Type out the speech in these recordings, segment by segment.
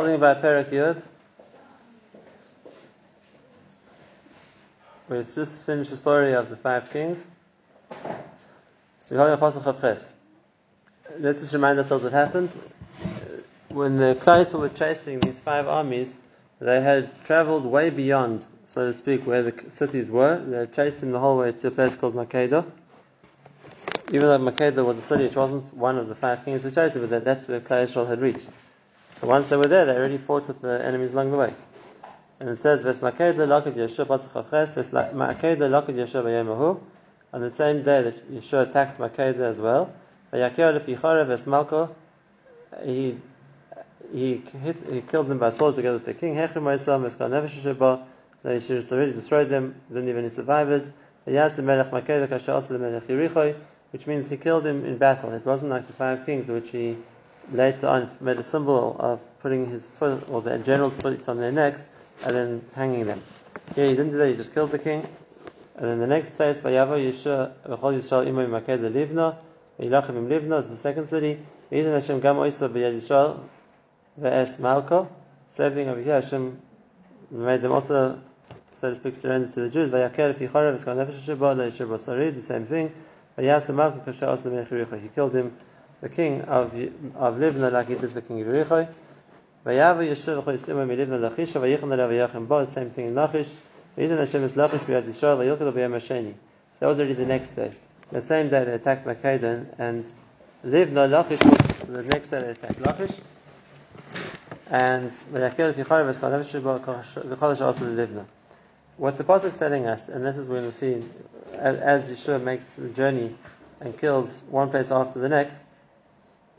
Something about Perak Yud. We just finished the story of the five kings. So we're holding Apostle Chavches. Let's just remind ourselves what happened. When the Klais were chasing these five armies, they had traveled way beyond, so to speak, where the cities were. They chased them the whole way to a place called Makedah. Even though Makedah was a city, it wasn't one of the five kings who chased it, but that's where Klal had reached. So once they were there, they already fought with the enemies along the way. And it says. On the same day that Yeshua attacked Makeda as well, he he hit, he killed them by sword together with the king. They should already destroyed them, didn't leave any survivors. Which means he killed him in battle. It wasn't like the five kings which he later on made a symbol of putting his foot or the general's foot on their necks and then hanging them. Yeah, he didn't do that. He just killed the king. And then the next place, Vayavo Yeshua Yisrael Livna, Livna, is the second city. V'yitin Hashem gam Yisrael Malko. Same thing over here. Hashem made them also, so to speak, surrender to the Jews. The same thing. Malko He killed him the king of of Libna like he did the king of Yericho. Chosim mi Libna Lachisha vayichan le vayachim bo. Same thing in Lachish. Vayidin Hashem is Lachish b'yad Yisrael vayilkad b'yam Hasheni. So that was already the next day. The same day they attacked Makkah and Libna Lachish the next day they attacked Lachish. And Veskal Nefesh Bo V'cholash also Libna. What the pasuk is telling us, and this is when we see as Yeshua makes the journey and kills one place after the next,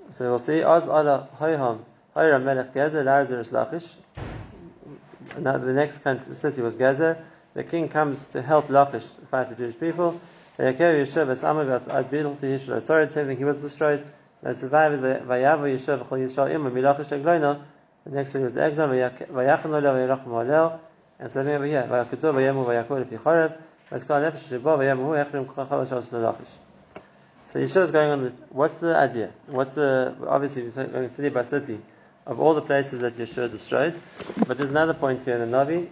so we'll see, Az ala hayham, hayram melech gezer, larzer lachish. Now the next country, city was Gezer. The king comes to help Lachish fight the Jewish people. Same thing, he was destroyed. The survivors, Vayavu Yeshev Chol Yisrael Ima Milachish Egloino. The next city was Eglon, Vayachan Oleo Vayarachim Oleo. And so over here, Vayakuto Vayamu Vayakol Lefi Chorev. Vayskal Nefesh Shebo Vayamu Echrim Chol Shal Lachish. So Yeshua is going on the, what's the idea? What's the, obviously we're going city by city of all the places that Yeshua destroyed, but there's another point here in the Navi,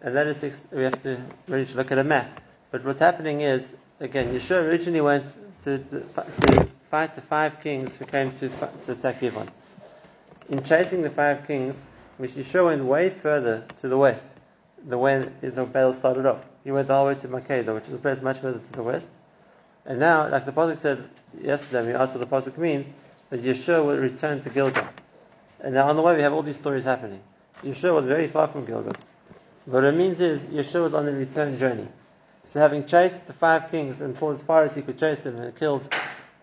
and that is we have to really look at a map. But what's happening is, again, Yeshua originally went to, to, fight the five kings who came to, to attack Yevon. In chasing the five kings, which Yeshua went way further to the west, the way the battle started off. He went all the way to Makedah, which is a place much further to the west. And now, like the Pasuk said yesterday, we asked what the Pasuk means, that Yeshua will return to Gilgal. And now on the way we have all these stories happening. Yeshua was very far from Gilgal. What it means is, Yeshua was on a return journey. So having chased the five kings until as far as he could chase them and killed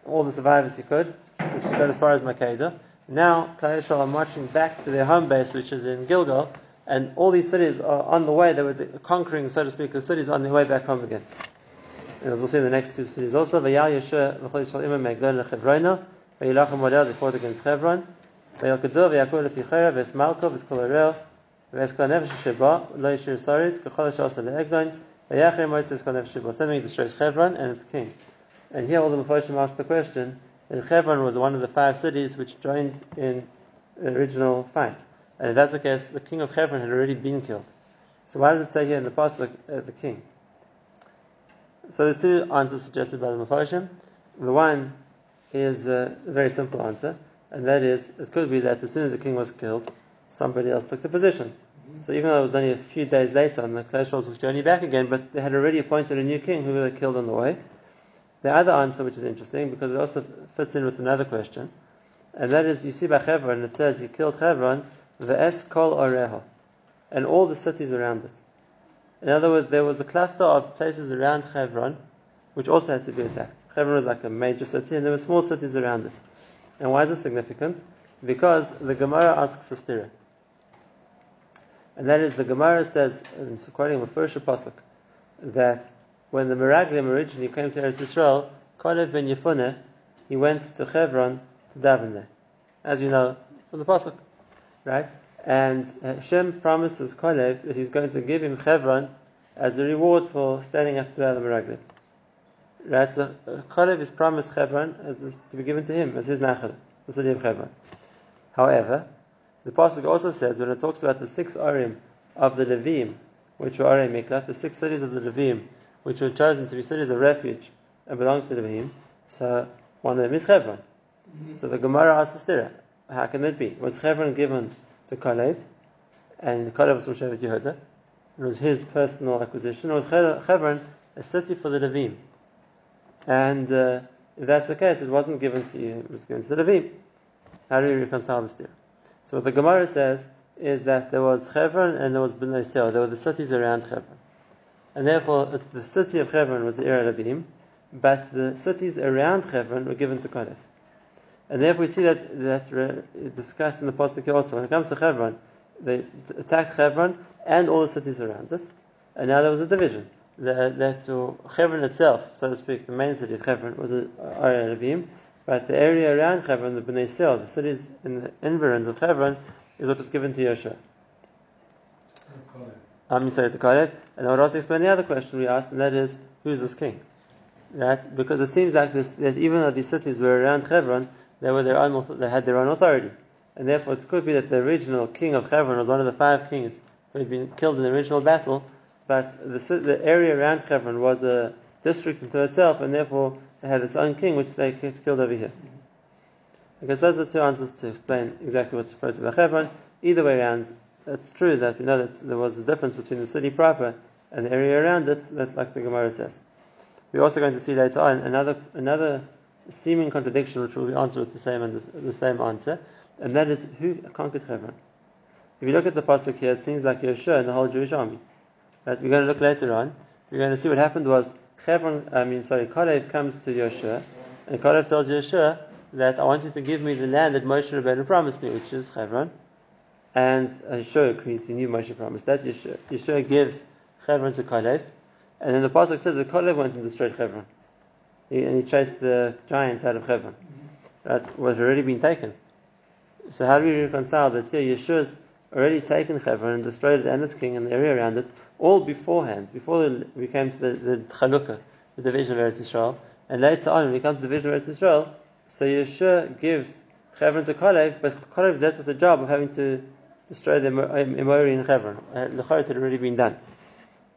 all the survivors he could, which he got as far as Makedah, now Klal are marching back to their home base, which is in Gilgal, and all these cities are on the way, they were conquering, so to speak, the cities on their way back home again. And as we'll see in the next two cities also, Yeshua imam they fought against Hebron, Vayal Kedor, Vayakul lefichera, Ves Malko, Ves Arel, Ves Kol Nefesh Sheba, Lo Yishir Sarit, Sheba. And its king. And here all the Mephoshim the question, that Hebron was one of the five cities which joined in the original fight. And if that's the case, the king of Hebron had already been killed. So why does it say here in the pasuk uh, the king? So there's two answers suggested by the Mephoshim. The one is a very simple answer, and that is it could be that as soon as the king was killed, somebody else took the position. Mm-hmm. So even though it was only a few days later and the Kleshos was journey back again, but they had already appointed a new king who they killed on the way. The other answer, which is interesting because it also fits in with another question, and that is you see by Hebron it says he killed Hebron, the es kol oreho, and all the cities around it. In other words, there was a cluster of places around Hebron which also had to be attacked. Hebron was like a major city, and there were small cities around it. And why is this significant? Because the Gemara asks a. And that is, the Gemara says, in quoting a first pasuk, that when the Meraglim originally came to Eretz Yisrael, Kalev ben Yefuneh, he went to Hebron to daven there. As you know from the pasuk, right? And Hashem promises Kalev that he's going to give him Hebron as a reward for standing up to the Meraglim. Right, so Kalev is promised Hebron as is to be given to him as his Nachal, the city of Hebron. However, The pasuk also says when it talks about the six arim of the Levim, which were Arei Miklat, the six cities of the Levim, which were chosen to be cities of refuge and belong to the Levim. So one of them is Hebron. Mm-hmm. So the Gemara asks the stira, how can that be? Was Hebron given to Kalev, and Kalev was from Shevet Yehuda? It was his personal acquisition. Or was Hebron a city for the Levim? And uh, if that's the case, it wasn't given to you; it was given to the Levim. How do you reconcile this deal? So what the Gemara says is that there was Hebron and there was Bnei Sel. There were the cities around Hebron. And therefore, the city of Hebron was the Ir Rabim, but the cities around Hebron were given to Kalev. And therefore, we see that that discussed in the Pasuk also. When it comes to Hebron, they attacked Hebron and all the cities around it, and now there was a division. That to Hebron itself, so to speak, the main city of Hebron was Ir uh, Rabim, but the area around Hebron, the Bnei Sel, the cities in the environs of Hebron, is what was given to Yosha. I'm sorry to Caleb. And I would also explain the other question we asked, and that is, who's this king? Right? Because it seems like this, that even though these cities were around Hebron, they were their own, they had their own authority, and therefore it could be that the original king of Hebron was one of the five kings who had been killed in the original battle, but the, the area around Hebron was a district unto itself, and therefore it had its own king, which they killed over here. Guess those are two answers to explain exactly what's referred to by Hebron. Either way around, it's true that we know that there was a difference between the city proper and the area around it, that like the Gemara says. We're also going to see later on another another seeming contradiction, which will be answered with the same and the, the same answer, and that is who conquered Hebron. If you look at the pasuk here, it seems like Yeshua and the whole Jewish army. Right? We're going to look later on. We're going to see what happened was Hebron, I mean, sorry, Kalev comes to Yeshua, and Kalev tells Yeshua, that I want you to give me the land that Moshe Rabbeinu promised me, which is Hebron. And Yeshua agrees, he knew Moshe promised that. Yeshua, Yeshua gives Hebron to Kalev. And then the Pasuk says that Kalev went and destroyed Hebron. And he chased the giants out of Hebron. That was already been taken. So how do we reconcile that here Yeshua's already taken Hebron and destroyed it and its king and the area around it, all beforehand, before we came to the, the Chalukah, the division of Eretz Yisrael, and later on when we come to the division of Eretz Yisrael, so Yeshua gives Hebron to Kalev, but Kalev is left with the job of having to destroy the Emori in Hebron. Uh, the Chayot had already been done.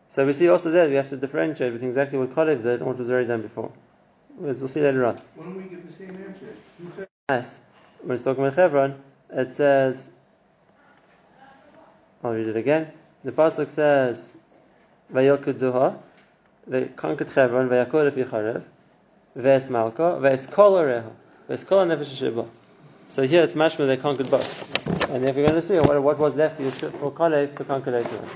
So we see also there we have to differentiate between exactly what Kalev did and what was already done before. As we'll see later on. Why don't we give the same answer? Yes. When it's talking about Hebron, it says, I'll read it again. The Pasuk says, Vayilkuduha, they conquered Hebron, Vayakor Ficharev, Ves Malka, Ves Kol Areha. So here it's mashma they conquered both. And if we're going to see what, what was left for Kalev to conquer later on.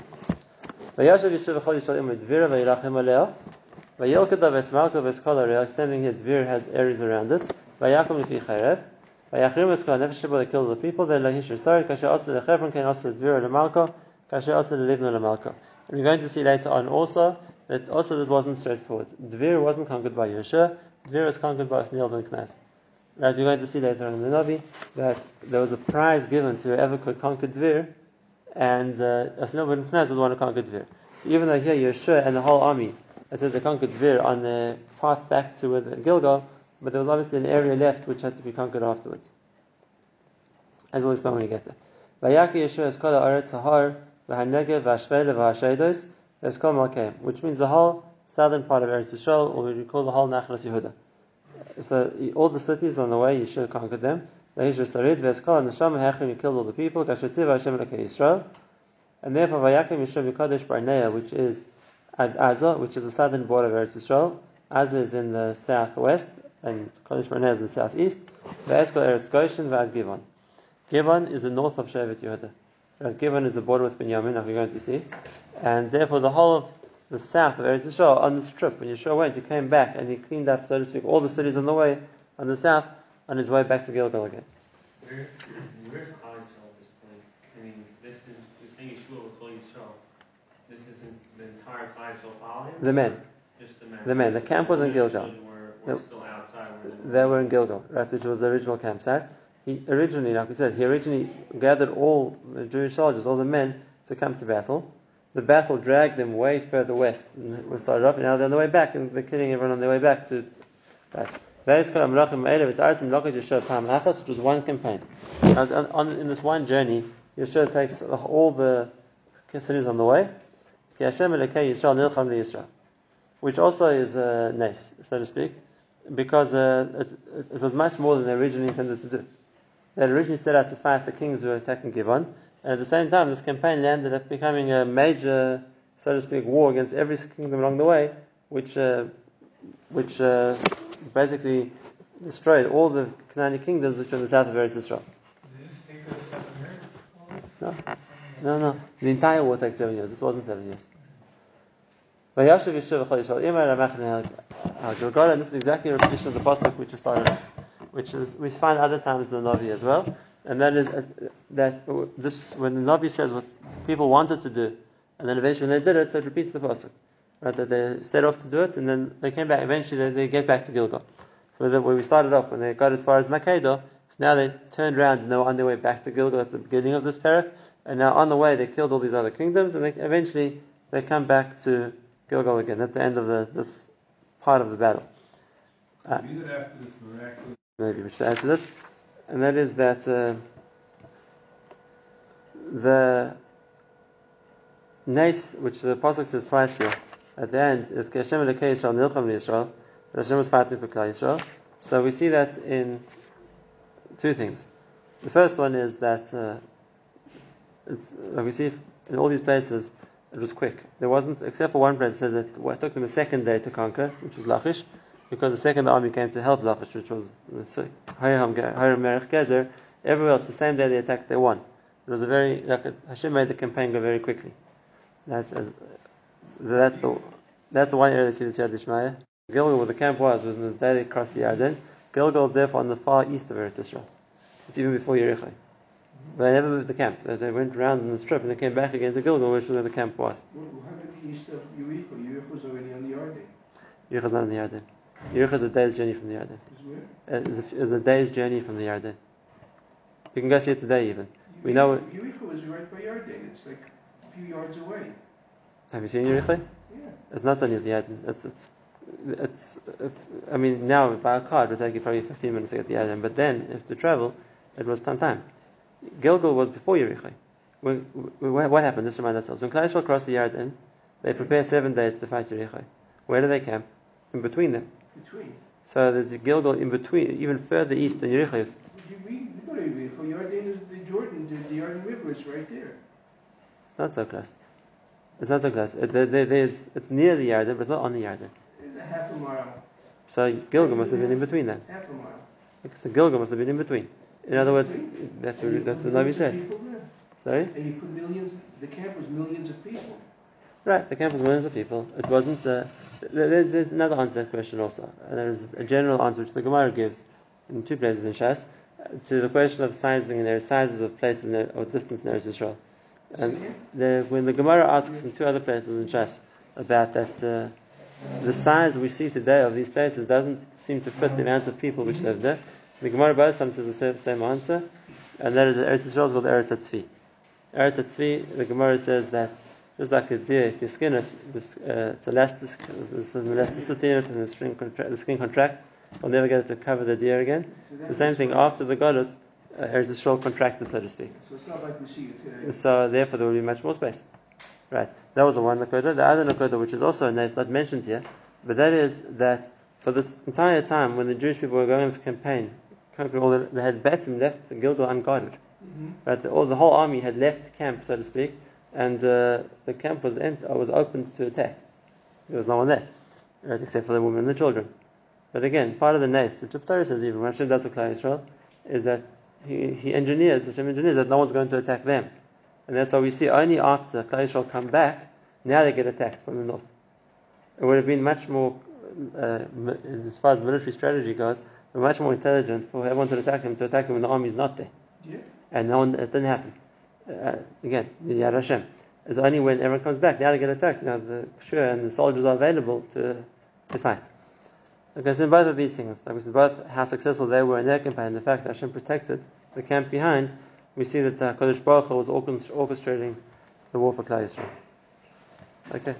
Vayilkada Vesmalka Veskol Areo Same thing Dvir had areas around it. Vayakum Lefi Charev Vayachrim Eskol Nefesh they killed the people. Then Lahish Sorry Kasher Also Lechevron Can Also Dvira Lemalka Kasher Also Lelivna Lemalka. And we're going to see later on also that also this wasn't straightforward. Dvir wasn't conquered by Yeshua. Dvir was conquered by Othniel ben Knas. Right, we're going to see later on in the Navi that there was a prize given to whoever could conquer Dvir, and uh, Othniel ben Knas was the one who conquered Dvir. So even though here Yeshua and the whole army, it says they conquered Dvir on the path back to the Gilgal, but there was obviously an area left which had to be conquered afterwards. As we'll explain when we get there. Vayaki Yeshua es kol haaretz hahar v'hanegev v'hashvele v'hasheidos es kol malkeim, which means the whole southern part of Eretz Yisrael, or we call the whole Nachlas Yehuda so all the cities on the way, Yeshua conquered them. Yeshua Sarid, Veskal, and Neshama Hechim, he killed all the people. Kashativ Hashem Yisrael. And therefore, Vayakim Yeshua Mikadesh Barnea, which is Ad Azah, which is the southern border of Eretz Yisrael. Azah is in the southwest, and Kadesh Barnea is in the southeast. Veskal Eretz Goshen, Vad Givon. Givon is the north of Shevet Yehuda. Right, Givon is the border with Binyamin, like we're going to see. And therefore, the whole of the south of Eretz Yisrael on this trip. When Yeshua went, he came back and he cleaned up, so to speak, all the cities on the way on the south on his way back to Gilgal again. Where, where's Klal Yisrael at this point? I mean, this is you're saying Yeshua will call Yisrael. This isn't the entire Klal Yisrael following. The men. Just the men. The men. The camp was in Gilgal. Were, were still outside. They were in Gilgal, right, which was the original campsite. He originally, like we said, he originally gathered all the Jewish soldiers, all the men, to come to battle the battle dragged them way further west. And we started off, and now they're on the way back, and they're killing everyone on their way back to that. which was one campaign. On, on, in this one journey, Yeshua takes all the cities on the way. Which also is a nice, so to speak, because uh, it, it, was much more than they originally intended to do. They originally set out to fight the kings who were attacking Givon, and at the same time, this campaign landed up becoming a major, so to speak, war against every kingdom along the way, which uh, which uh, basically destroyed all the Canaanite kingdoms which were in the south of Eretz Israel. No, no, no. The entire war takes seven years. This wasn't seven years. And this is exactly a repetition of the pasuk which started which is, we find other times in the Navi as well, and that is uh, that this when the Navi says what people wanted to do, and then eventually they did it, so it repeats the pasuk. Right, that they set off to do it, and then they came back. Eventually, they, they get back to Gilgal. So where we started off, when they got as far as Makeda, so now they turned around and they were on their way back to Gilgal. That's the beginning of this parak. And now on the way, they killed all these other kingdoms, and they, eventually they come back to Gilgal again. That's the end of the, this part of the battle. Uh, maybe we should add to this, and that is that uh, the Nace, which the Apostle says twice here, at the end is Hashem Elokei Yisrael Nilcham Yisrael. Hashem was fighting for Klal Yisrael. So we see that in two things. The first one is that uh, it's, like we see in all these places it was quick. There wasn't, except for one place, it says that it took them the second day to conquer, which was Lachish, because the second army came to help Lachish, which was Hiram Merech Gezer. Everywhere else, the same day they attacked, they won. It was a very, like uh, Hashem made the campaign go very quickly. That's as, so that's the that's the one area they see the Siyata Dishmaya. Gilgal, where the camp was, was in the day they crossed the Yarden. Gilgal is therefore on the far east of Eretz Israel. It's even before Yericho. But they never moved the camp. They went around in the strip and they came back again to Gilgal, which is where the camp was. Well, how east of Yericho? Yericho was already on the Yarden. Yericho's not on the Yarden. Yericho is a day's journey from the Yarden. Is where? Uh, it's a, a, day's journey from the Yarden. You can go see it today even. We know it. Yericho is right by Yarden. It's like a few yards away. Have you seen Yericho? Yeah. It's not on the Yarden. It's it's it's. If, I mean, now by a car it would take you probably 15 minutes to get the Yarden, but then if to travel, it was some time. Gilgal was before Yericho. When, what happened? Just remind ourselves. When Klal crossed the Yarden, they prepare seven days to fight Yericho. Where do they camp? In between them. Between. So there's a Gilgal in between, even further east than Yericho is. Read, go to Yericho. Yarden is the Jordan. The, the Yarden River is right there. It's not so close. It's not so close. It, there, there's, it's near the Yarden, but it's not on the Yarden. It's a half a mile. So Gilgal must have been in between then. Half a mile. So Gilgal must have been in between. In other words, that's what, that's what Navi said. Sorry? And you put millions, the camp was millions of people. Right, the camp was millions of people. It wasn't. Uh, there's, there's another answer to that question also. And there's a general answer which the Gemara gives in two places in Shas to the question of sizing and there are sizes of places there, or distance in Eretz Yisrael. And the, when the Gemara asks in two other places in Shas about that, uh, the size we see today of these places doesn't seem to fit the amount of people which live there. The Gemara both times says the same, same answer, and that is that Eretz Yisrael is called Eretz Tzvi. Eretz Tzvi, the Gemara says that just like a deer, if you skin it, this, uh, it's elastic, there's some elasticity in it, and the, string contra- the skin contracts. You'll never get it to cover the deer again. So the same thing after the goddess, uh, Eretz Yisrael contracted, so to speak. So it's not like we see it today. So therefore, there will be much more space. Right. That was the one Nakoda. The other Nakoda, which is also nice, not mentioned here, but that is that for this entire time when the Jewish people were going on this campaign all the, they had Betim left the Gilgal unguarded. Mm-hmm. Right, the, all, the whole army had left camp, so to speak, and uh, the camp was empty, uh, was open to attack. There was no one there, right, except for the women and the children. But again, part of the nest, which the Torah says even when Hashem does Klal Israel, is that he, he engineers, Hashem engineers that no one's going to attack them. And that's why we see only after Klal Israel come back, now they get attacked from the north. It would have been much more, uh, as far as military strategy goes, they're much more intelligent for everyone to attack him to attack him when the army is not there. Yeah. And no one, it didn't happen. Uh, again, the Yad Hashem. It's only when everyone comes back, now they get attacked. Now the sure and the soldiers are available to, to fight. Okay, so in both of these things, like we said, both how successful they were in their campaign, the fact that Hashem protected the camp behind, we see that uh, Kodesh Baruch was orchestrating the war for Klal Yisrael. Okay,